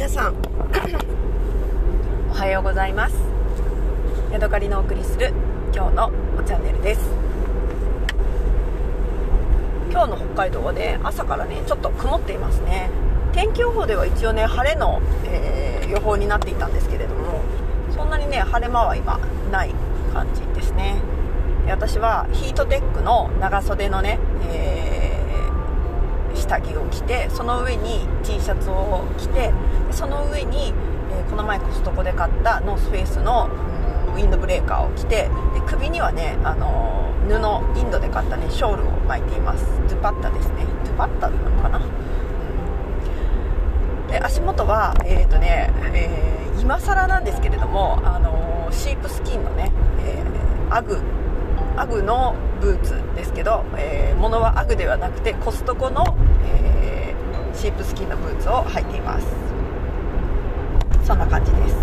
皆さん。おはようございます。ヤドカリのお送りする今日のチャンネルです。今日の北海道はね朝からねちょっと曇っていますね。天気予報では一応ね晴れの、えー、予報になっていたんですけれどもそんなにね晴れ間は今ない感じですね。私はヒートテックの長袖のね、えー、下着を着てその上に T シャツを着てその上に、えー、この前コストコで買ったノースフェイスの、うん、ウィンドブレーカーを着てで首にはね、あのー、布インドで買ったねショールを巻いています。ドゥパッタですね。ドゥパッタなのかな、うん、で足元はえっ、ー、とね、えー、今更なんですけれども、あのシープスキンのね、えアグアグのブーツですけど、えー、物はアグではなくてコストコの、えー、シープスキンのブーツを履いています。そんな感じです。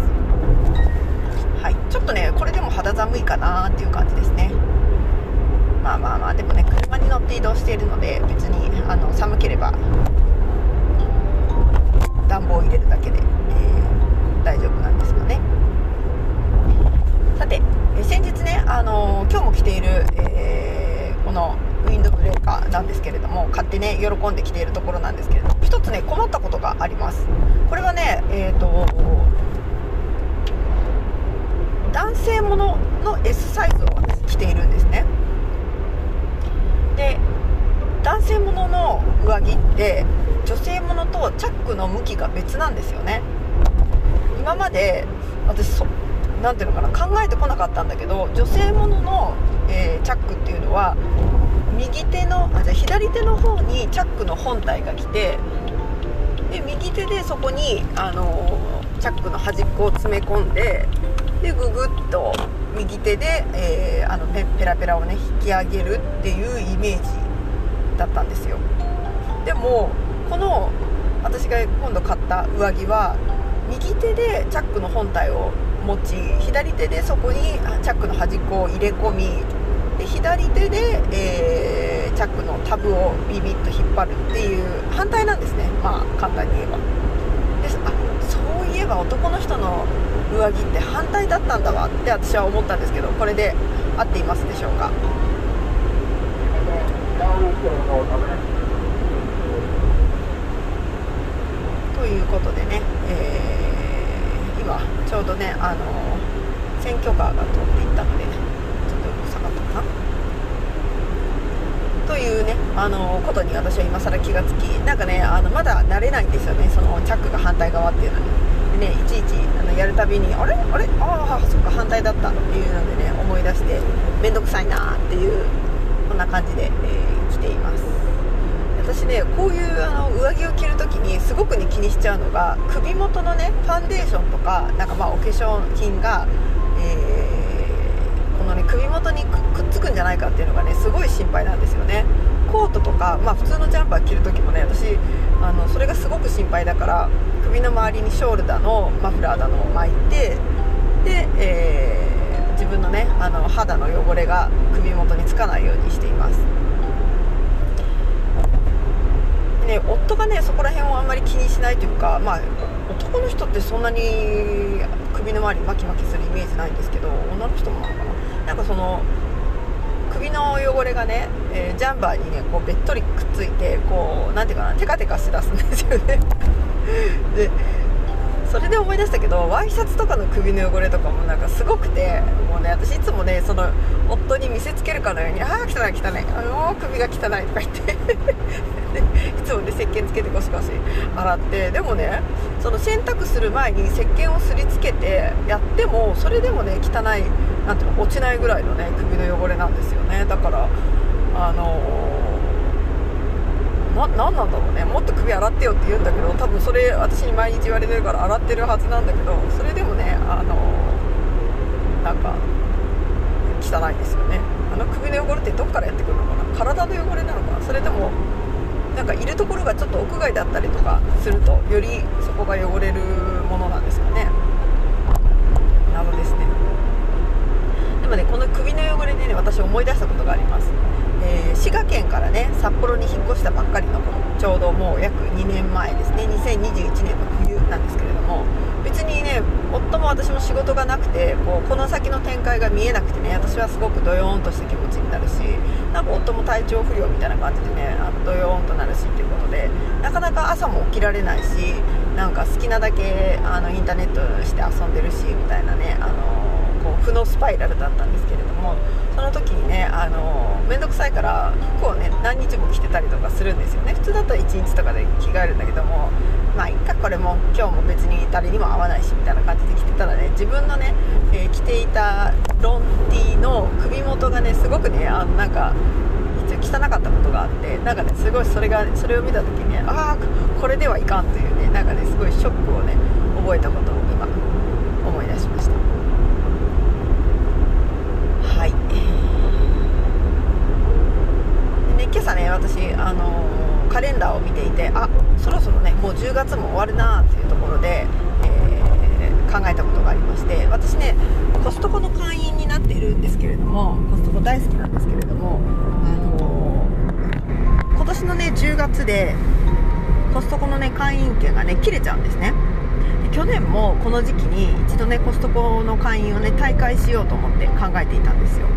はい。ちょっとねこれでも肌寒いかなっていう感じですね。まあまあまあでもね車に乗って移動しているので別にあの寒ければ暖房を入れるだけで、えー、大丈夫なんですかね。さてえ先日ね、あの、今日も着ている、えー、このウィンドブレーカーなんですけれども買ってね喜んで着ているところなんですけれども1つね困ったことがあります。これはねえっ、ー、と男性ものの S サイズを着ているんですね。で男性ものの上着って女性ものとチャックの向きが別なんですよね。今まで私何ていうのかな考えてこなかったんだけど女性ものの、えー、チャックっていうのは右手のあじゃ左手の方にチャックの本体が来てで右手でそこに、あの、チャックの端っこを詰め込んででググッと右手で、えー、あのペペラペラをね引き上げるっていうイメージだったんですよ。でもこの私が今度買った上着は右手でチャックの本体を持ち左手でそこにチャックの端っこを入れ込み左手で、えー、チャックのタブをビビッと引っ張るっていう反対なんですね。まあ簡単に言えば。ですあそういえば男の人の上着って反対だったんだわって私は思ったんですけどこれで合っていますでしょうか？ということでね、えー今ちょうどねあの選挙カーが通っていったのでちょっとうるさというねあのことに私は今更気がつきなんかねあのまだ慣れないんですよねそのチャックが反対側っていうのに。でねいちいちあのやるたびにあれ？あれ？ああそっか反対だった。っていうのでね思い出して面倒くさいなっていうこんな感じで、えー、来ています。私ねこういうあの上着を着るときにすごく、ね、気にしちゃうのが首元のねファンデーションとかなんかまあお化粧品が、えー、ね首元にくっつくんじゃないかっていうのがねすごい心配なんですよね。コートとか、まあ、普通のジャンパー着るときもね私あのそれがすごく心配だから首の周りにショールだのマフラーだのを巻いてで、えー、自分のねあの肌の汚れが首元につかないようにしています。ね夫がねそこら辺をあんまり気にしないというかまあ男の人ってそんなに首の周り巻き巻きするイメージないんですけど女の人もなのかななんかその首の汚れがね、えー、ジャンバーにねこうべっとりくっついてこう何ていうかなテカテカしだすんですよね。でそれで思い出したけどワイシャツとかの首の汚れとかもなんかすごくてもうね私いつもねその夫に見せつけるかのように「ああ汚い汚いああ首が汚い」とか言って。いつもね石鹸つけてゴシゴシ洗ってでもねその洗濯する前に石鹸をすりつけてやってもそれでもね汚いなていうの落ちないぐらいのね首の汚れなんですよね。だからあのーな何なんだろうね。もっと首洗ってよって言うんだけど多分それ私に毎日言われてるから洗ってるはずなんだけどそれでもねあのなんか汚いですよね。あの首の汚れってどっからやってくるのかな。体の汚れなのかな。それともなんかいるところがちょっと屋外だったりとかするとよりそこが汚れるものなんですかね。謎ですね。でもねこの首の汚れでね私思い出したことがあります。えー、滋賀県からね札幌に引っ越したばっかりの頃ちょうどもう約2年前ですね。2021年の冬なんですけれども別にね夫も私も仕事がなくてこうこの先の展開が見えなくてね私はすごくドヨーンとした気持ちになるしなんか夫も体調不良みたいな感じでねあのドヨーンとなるしっていうことでなかなか朝も起きられないしなんか好きなだけあのインターネットして遊んでるしみたいなねあのこう負のスパイラルだったんですけれどもその時にねあの面倒くさいから服をね何日も着てたりとかするんですよね。普通だったら1日とかで着替えるんだけどもまあいっかこれも今日も別に誰にも合わないしみたいな感じで着てたらね自分のね、えー、着ていたロンティーの首元がねすごくねあのなんか汚かったことがあってなんかねすごいそれがそれを見た時にねああこれではいかんというねなんかねすごいショックをね覚えたことを今思い出しましたはいでね今朝ね私あの、カレンダーを見ていてあそろそろねもう10月も終わるなっていうところで、えー、考えたことがありまして私ねコストコの会員になっているんですけれどもコストコ大好きなんですけれどもあのー、今年のね10月でコストコのね会員権がね切れちゃうんですね。で去年もこの時期に一度ねコストコの会員をね退会しようと思って考えていたんですよ。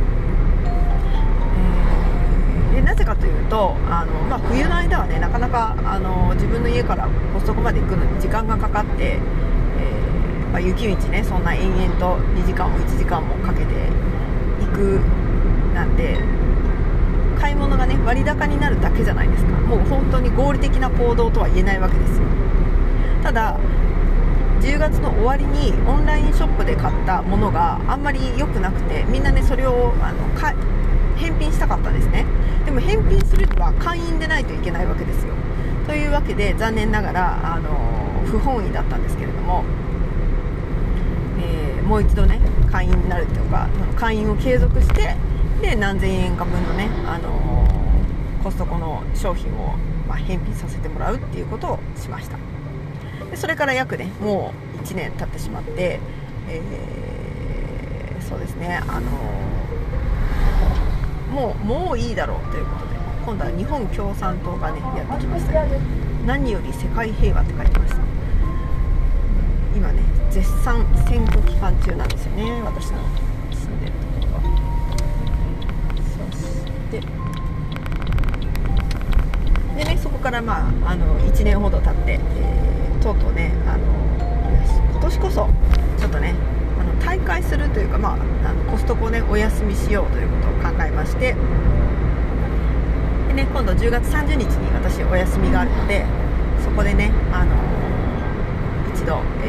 ぜかというとあの、まあ、冬の間はねなかなかあの自分の家からコストコまで行くのに時間がかかって、えー、まあ、雪道ねそんな延々と2時間も1時間もかけて行くなんて買い物がね割高になるだけじゃないですか。もう本当に合理的な行動とは言えないわけですよ。ただ10月の終わりにオンラインショップで買ったものがあんまり良くなくてみんなねそれをあの返品したかったんですね。でも返品するには会員でないといけないわけですよ。というわけで残念ながらあの不本意だったんですけれども、えー、もう一度ね会員になるというか会員を継続してで何千円か分のね、あのコストコの商品を、ま、返品させてもらうっていうことをしました。でそれから約ねもう1年経ってしまって、えー、そうですねあのもうもういいだろうということで今度は日本共産党がねやってきました、ね、何より世界平和って書いてました今ね絶賛選挙期間中なんですよね私の住んでるところ。はそしてでねそこからまああの1年ほど経って、えー、とうとうねあの今年こそちょっとねあの大会するというか、まあ、あのコストコをねお休みしようということを考えましてでね今度10月30日に私お休みがあるのでそこでねあの一度、え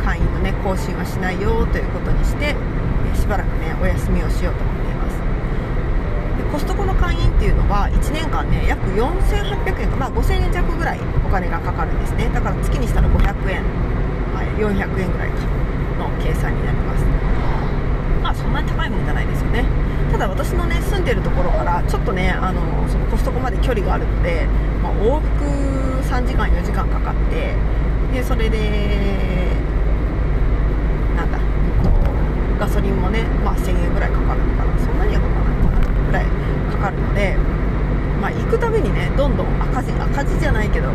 ー、会員のね更新はしないよということにして、えしばらくねお休みをしようと思っています。でコストコの会員っていうのは1年間ね約4800円かまあ、5000円弱ぐらいお金がかかるんですね。だから月にしたら500円、400円ぐらいかの計算になります。まあそんなに高いもんじゃないですよね。ただ私のね住んでるところからちょっとねあのそのコストコまで距離があるので、まあ、往復3時間4時間かかってでそれでなんだ、うん、ガソリンもね、まあ、1000円ぐらいかかるのかな。そんなにはかからないかなぐらいかかるので、まあ、行くたびにねどんどん赤字赤字じゃないけどこ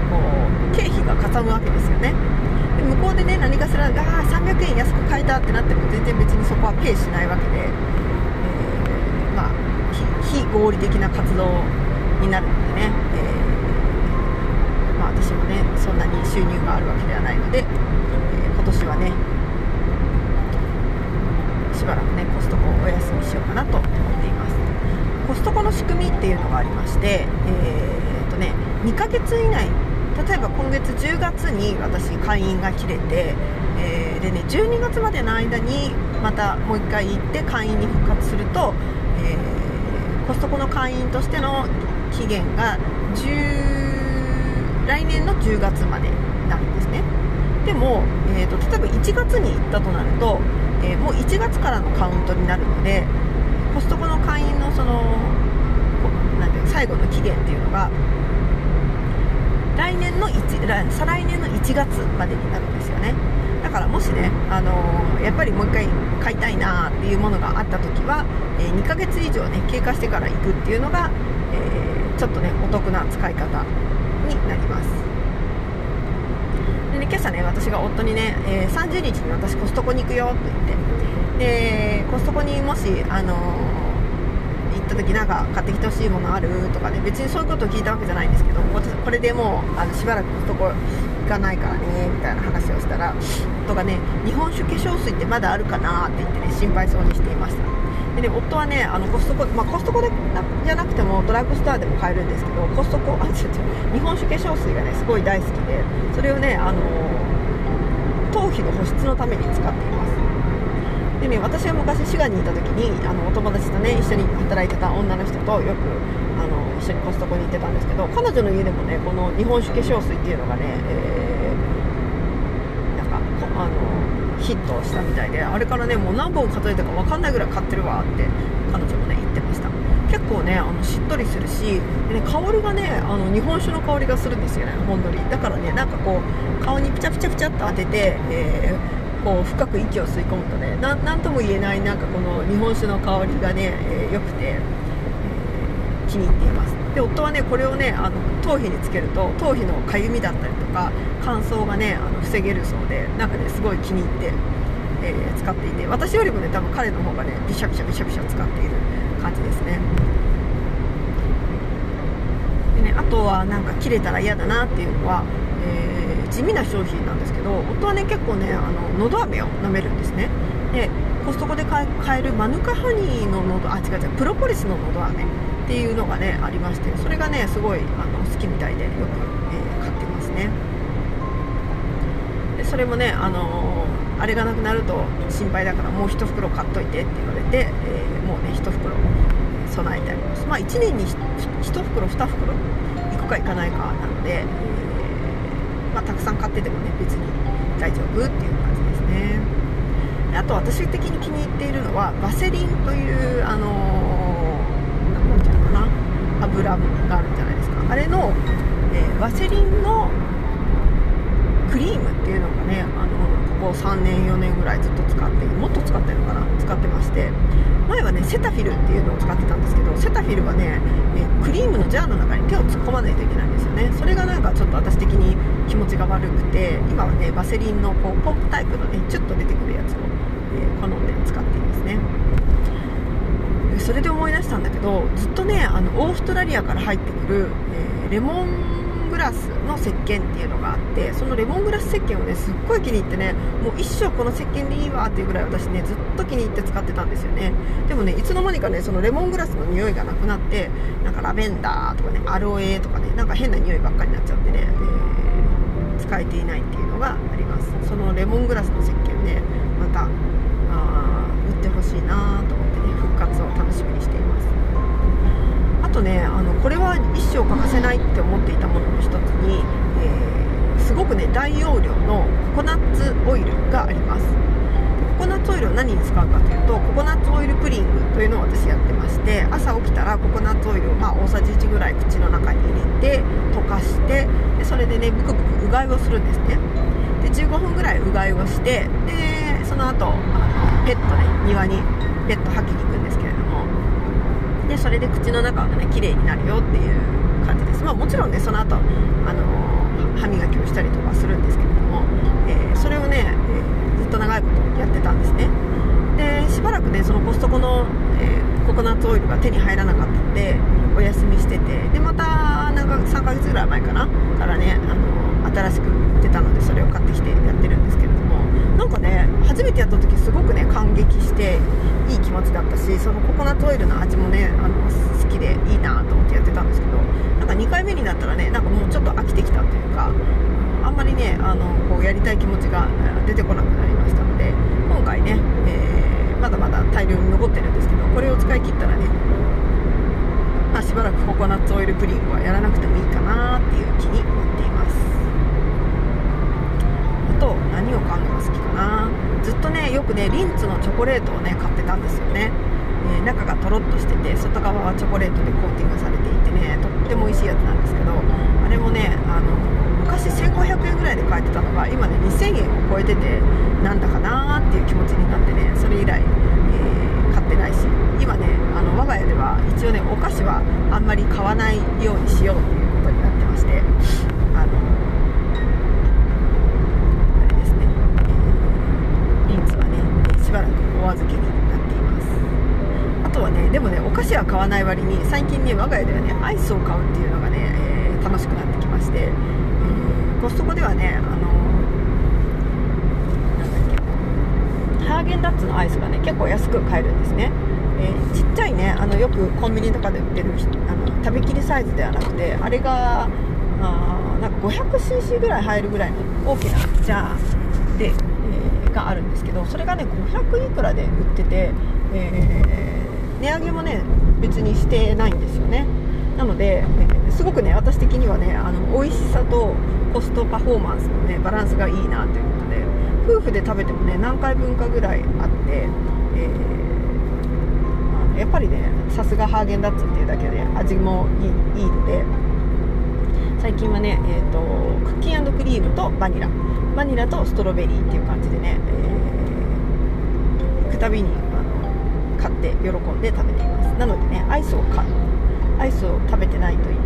う経費がかさむわけですよね。で向こうでね何かしらあ300円安く買えたってなっても全然別にそこはペイしないわけで、えー、まあ非合理的な活動になるのでね、えー、まあ、私もねそんなに収入があるわけではないので、えー、今年はねしばらくねコストコをお休みしようかなと思っています。コストコの仕組みっていうのがありまして、えーとね、2ヶ月以内例えば今月10月に私会員が切れて、えー、でね12月までの間にまたもう1回行って会員に復活すると、えー、コストコの会員としての期限が10来年の10月までなるんですね。でも、えーと、例えば1月に行ったとなると、えー、もう1月からのカウントになるのでコストコの会員のその最後の期限っていうのが来年の1再来年の1月までになるんですよね。だからもしね、あのー、やっぱりもう1回買いたいなっていうものがあった時は、えー、2ヶ月以上ね経過してから行くっていうのが、えー、ちょっとねお得な使い方になります。でね今朝ね私が夫にね、えー、30日に私コストコに行くよって言ってでコストコにもしあのー、った時なんか買ってきてほしいものあるとかね別にそういうことを聞いたわけじゃないんですけどこれでもうあのしばらくコストコ行かないからねみたいな話をしたら夫がね日本酒化粧水ってまだあるかなって言ってね心配そうにしていました。でね、夫はねあのコストコ、まあ、コストコでじゃなくてもドラッグストアでも買えるんですけどコストコあ違う違う日本酒化粧水がねすごい大好きでそれをねあの頭皮の保湿のために使っています。でね私が昔滋賀にいた時にあのお友達とね一緒に働いてた女の人とよくあの一緒にコストコに行ってたんですけど彼女の家でもねこの日本酒化粧水っていうのがね、えー、なんかあのヒットしたみたいであれからねもう何本数えたか分かんないぐらい買ってるわって彼女もね言ってました。結構ねあのしっとりするしで、ね、香りがねあの日本酒の香りがするんですよねほんのり。だからねなんかこう顔にピチャピチャピチャっと当てて、えー、こう深く息を吸い込むとね何とも言えないなんかこの日本酒の香りがね、えー、良くて、えー、気に入っています。で夫はねこれをねあの頭皮につけると頭皮のかゆみだったりとか乾燥がねあの防げるそうでなんかねすごい気に入って、えー、使っていて私よりもね多分彼の方がねビシャビシャビシャビシャ使っている感じですね。でねあとはなんか切れたら嫌だなっていうのは、えー、地味な商品なんですけど夫はね結構ねあののど飴を舐めるんですね。でコストコで買えるマヌカハニーののどあ違う違うプロポリスののど飴っていうのがねありましてそれがねすごいあの好きみたいでよく、えー、買ってますね。でそれもね、あのー、あれがなくなると心配だからもう1袋買っといてって言われて、えー、もうね1袋備えてあります。まあ1年に1袋2袋行くか行かないかなので、まあ、たくさん買っててもね別に大丈夫っていう感じですね。あと私的に気に入っているのはバセリンという、あのー油があるんじゃないですか。あれの、えー、ワセリンのクリームっていうのがねあのーこ3年4年ぐらいずっと使ってもっと使ってるのかな？使ってまして。前はねセタフィルっていうのを使ってたんですけどセタフィルはね、クリームのジャーの中に手を突っ込まないといけないんですよね。それがなんかちょっと私的に気持ちが悪くて今はねバセリンのこうポンプタイプのねチュッと出てくるやつを、え、好んで使っていますね。それで思い出したんだけどずっとねあのオーストラリアから入ってくる、え、レモングラスの石鹸っていうのがあってそのレモングラス石鹸をねすっごい気に入ってねもう一生この石鹸でいいわっていうぐらい私ねずっと気に入って使ってたんですよね。でもねいつの間にかねそのレモングラスの匂いがなくなってなんかラベンダーとかねアロエとかねなんか変な匂いばっかりになっちゃってね、えー、使えていないっていうのがあります。そのレモングラスの石鹸ねまたあ売ってほしいなと思ってね復活を楽しみにしています。とねあのこれは一生欠かせないって思っていたものの一つに、えー、すごくね大容量のココナッツオイルがあります。ココナッツオイルを何に使うかというとココナッツオイルプリングというのを私やってまして朝起きたらココナッツオイルをまあ大さじ1ぐらい口の中に入れて溶かしてでそれでねブクブクうがいをするんですね。で15分ぐらいうがいをしてでその後ペットね庭にペット吐きに行くんですけどでそれで口の中がね綺麗になるよっていう感じです。まあもちろんねその後あの歯磨きをしたりとかするんですけれども、えー、それをね、えー、ずっと長いことやってたんですね。でしばらくねそのコストコの、えー、ココナッツオイルが手に入らなかったのでお休みしててでまたなんか3ヶ月ぐらい前かなからねあの新しく出たのでそれを買ってきてやってるんですけれどもなんかね初めてやった時すごくね感激していい気持ちだったしそのココナッツオイルの味もねあの好きでいいなと思ってやってたんですけどなんか2回目になったらねなんかもうちょっと飽きてきたというかあんまりねあのこうやりたい気持ちが出てこなくなりましたので今回ね、えー、まだまだ大量に残ってるんですけどこれを使い切ったらねまあ、しばらくココナッツオイルプリンはやらなくてもいいかなっていう気になっています。あと何を買うのが好きかな？っとねリンツのチョコレートをね買ってたんですよね、えー、中がとろっとしてて外側はチョコレートでコーティングされていてねとっても美味しいやつなんですけどあれもねあの昔1500円ぐらいで買えてたのが今ね2000円を超えててなんだかなーっていう気持ちになってねそれ以来、えー、買ってないし今ねあの我が家では一応ねお菓子はあんまり買わないようにしようということになってましてあのお預けになっていますあとはねでもねお菓子は買わない割に最近ね我が家ではねアイスを買うっていうのがね、えー、楽しくなってきまして、えー、コストコではねあの、なんだっけハーゲンダッツのアイスがね結構安く買えるんですねえー、ちっちゃいねあのよくコンビニとかで売ってるあの食べきりサイズではなくてあれがあなんか 500cc ぐらい入るぐらいの大きなジャーでがあるんですけどそれがね500いくらで売ってて、えー、値上げもね別にしてないんですよね。なので、え、すごくね私的にはねあの美味しさとコストパフォーマンスのねバランスがいいなということで夫婦で食べてもね何回分かぐらいあって、えー、やっぱりねさすがハーゲンダッツっていうだけで味もいいいいので最近はね、えーと、クッキークリームとバニラ。バニラとストロベリーっていう感じでね、えー、行くたびにあの買って喜んで食べています。なのでねアイスを買う。アイスを食べてないといい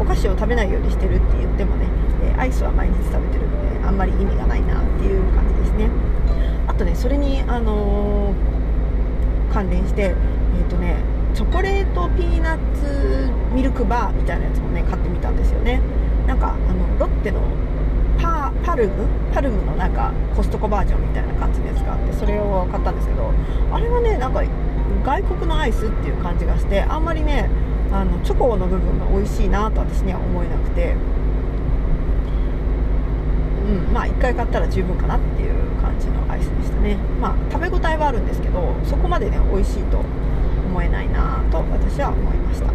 お菓子を食べないようにしてるって言ってもね、え、アイスは毎日食べてるのであんまり意味がないなっていう感じですね。あとねそれに、あのー、関連してえっ、ー、とねチョコレートピーナッツミルクバーみたいなやつもね買ってみたんですよね。なんかあのロッテのパパルム？パルムのなんかコストコバージョンみたいな感じのやつがあってそれを買ったんですけどあれはねなんか外国のアイスっていう感じがしてあんまりねあのチョコの部分が美味しいなと私には思えなくて。うんまあ1回買ったら十分かなっていう感じのアイスでしたね。まあ食べ応えはあるんですけどそこまでね美味しいと思えないな。と私は思いました。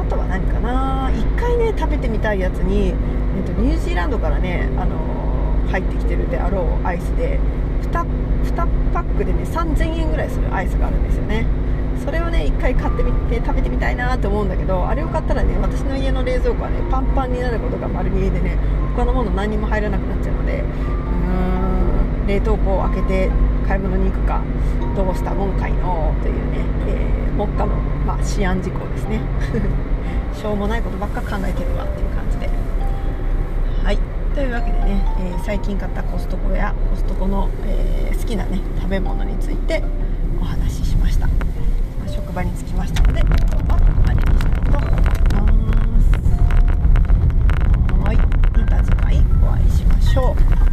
あとは何かな？1回ね食べてみたいやつに、えーと、ニュージーランドからね、あのー、入ってきてるであろうアイスで 2, 2パックでね3000円ぐらいするアイスがあるんですよね。それをね1回買ってみて食べてみたいなと思うんだけどあれを買ったらね私の家の冷蔵庫はねパンパンになることが丸見えでね他のもの何にも入らなくなっちゃうのでうーん冷凍庫を開けて買い物に行くかどうしたもんかいのというね、えー、目下の、まあ、思案事項ですね。しょうもないことばっか考えてるわっていう感じで。はい。というわけでね、えー、最近買ったコストコやコストコの、えー、好きなね食べ物についてお話ししました、まあ、職場に着きましたので今日はここまでにしたいと思います。はい。また次回お会いしましょう。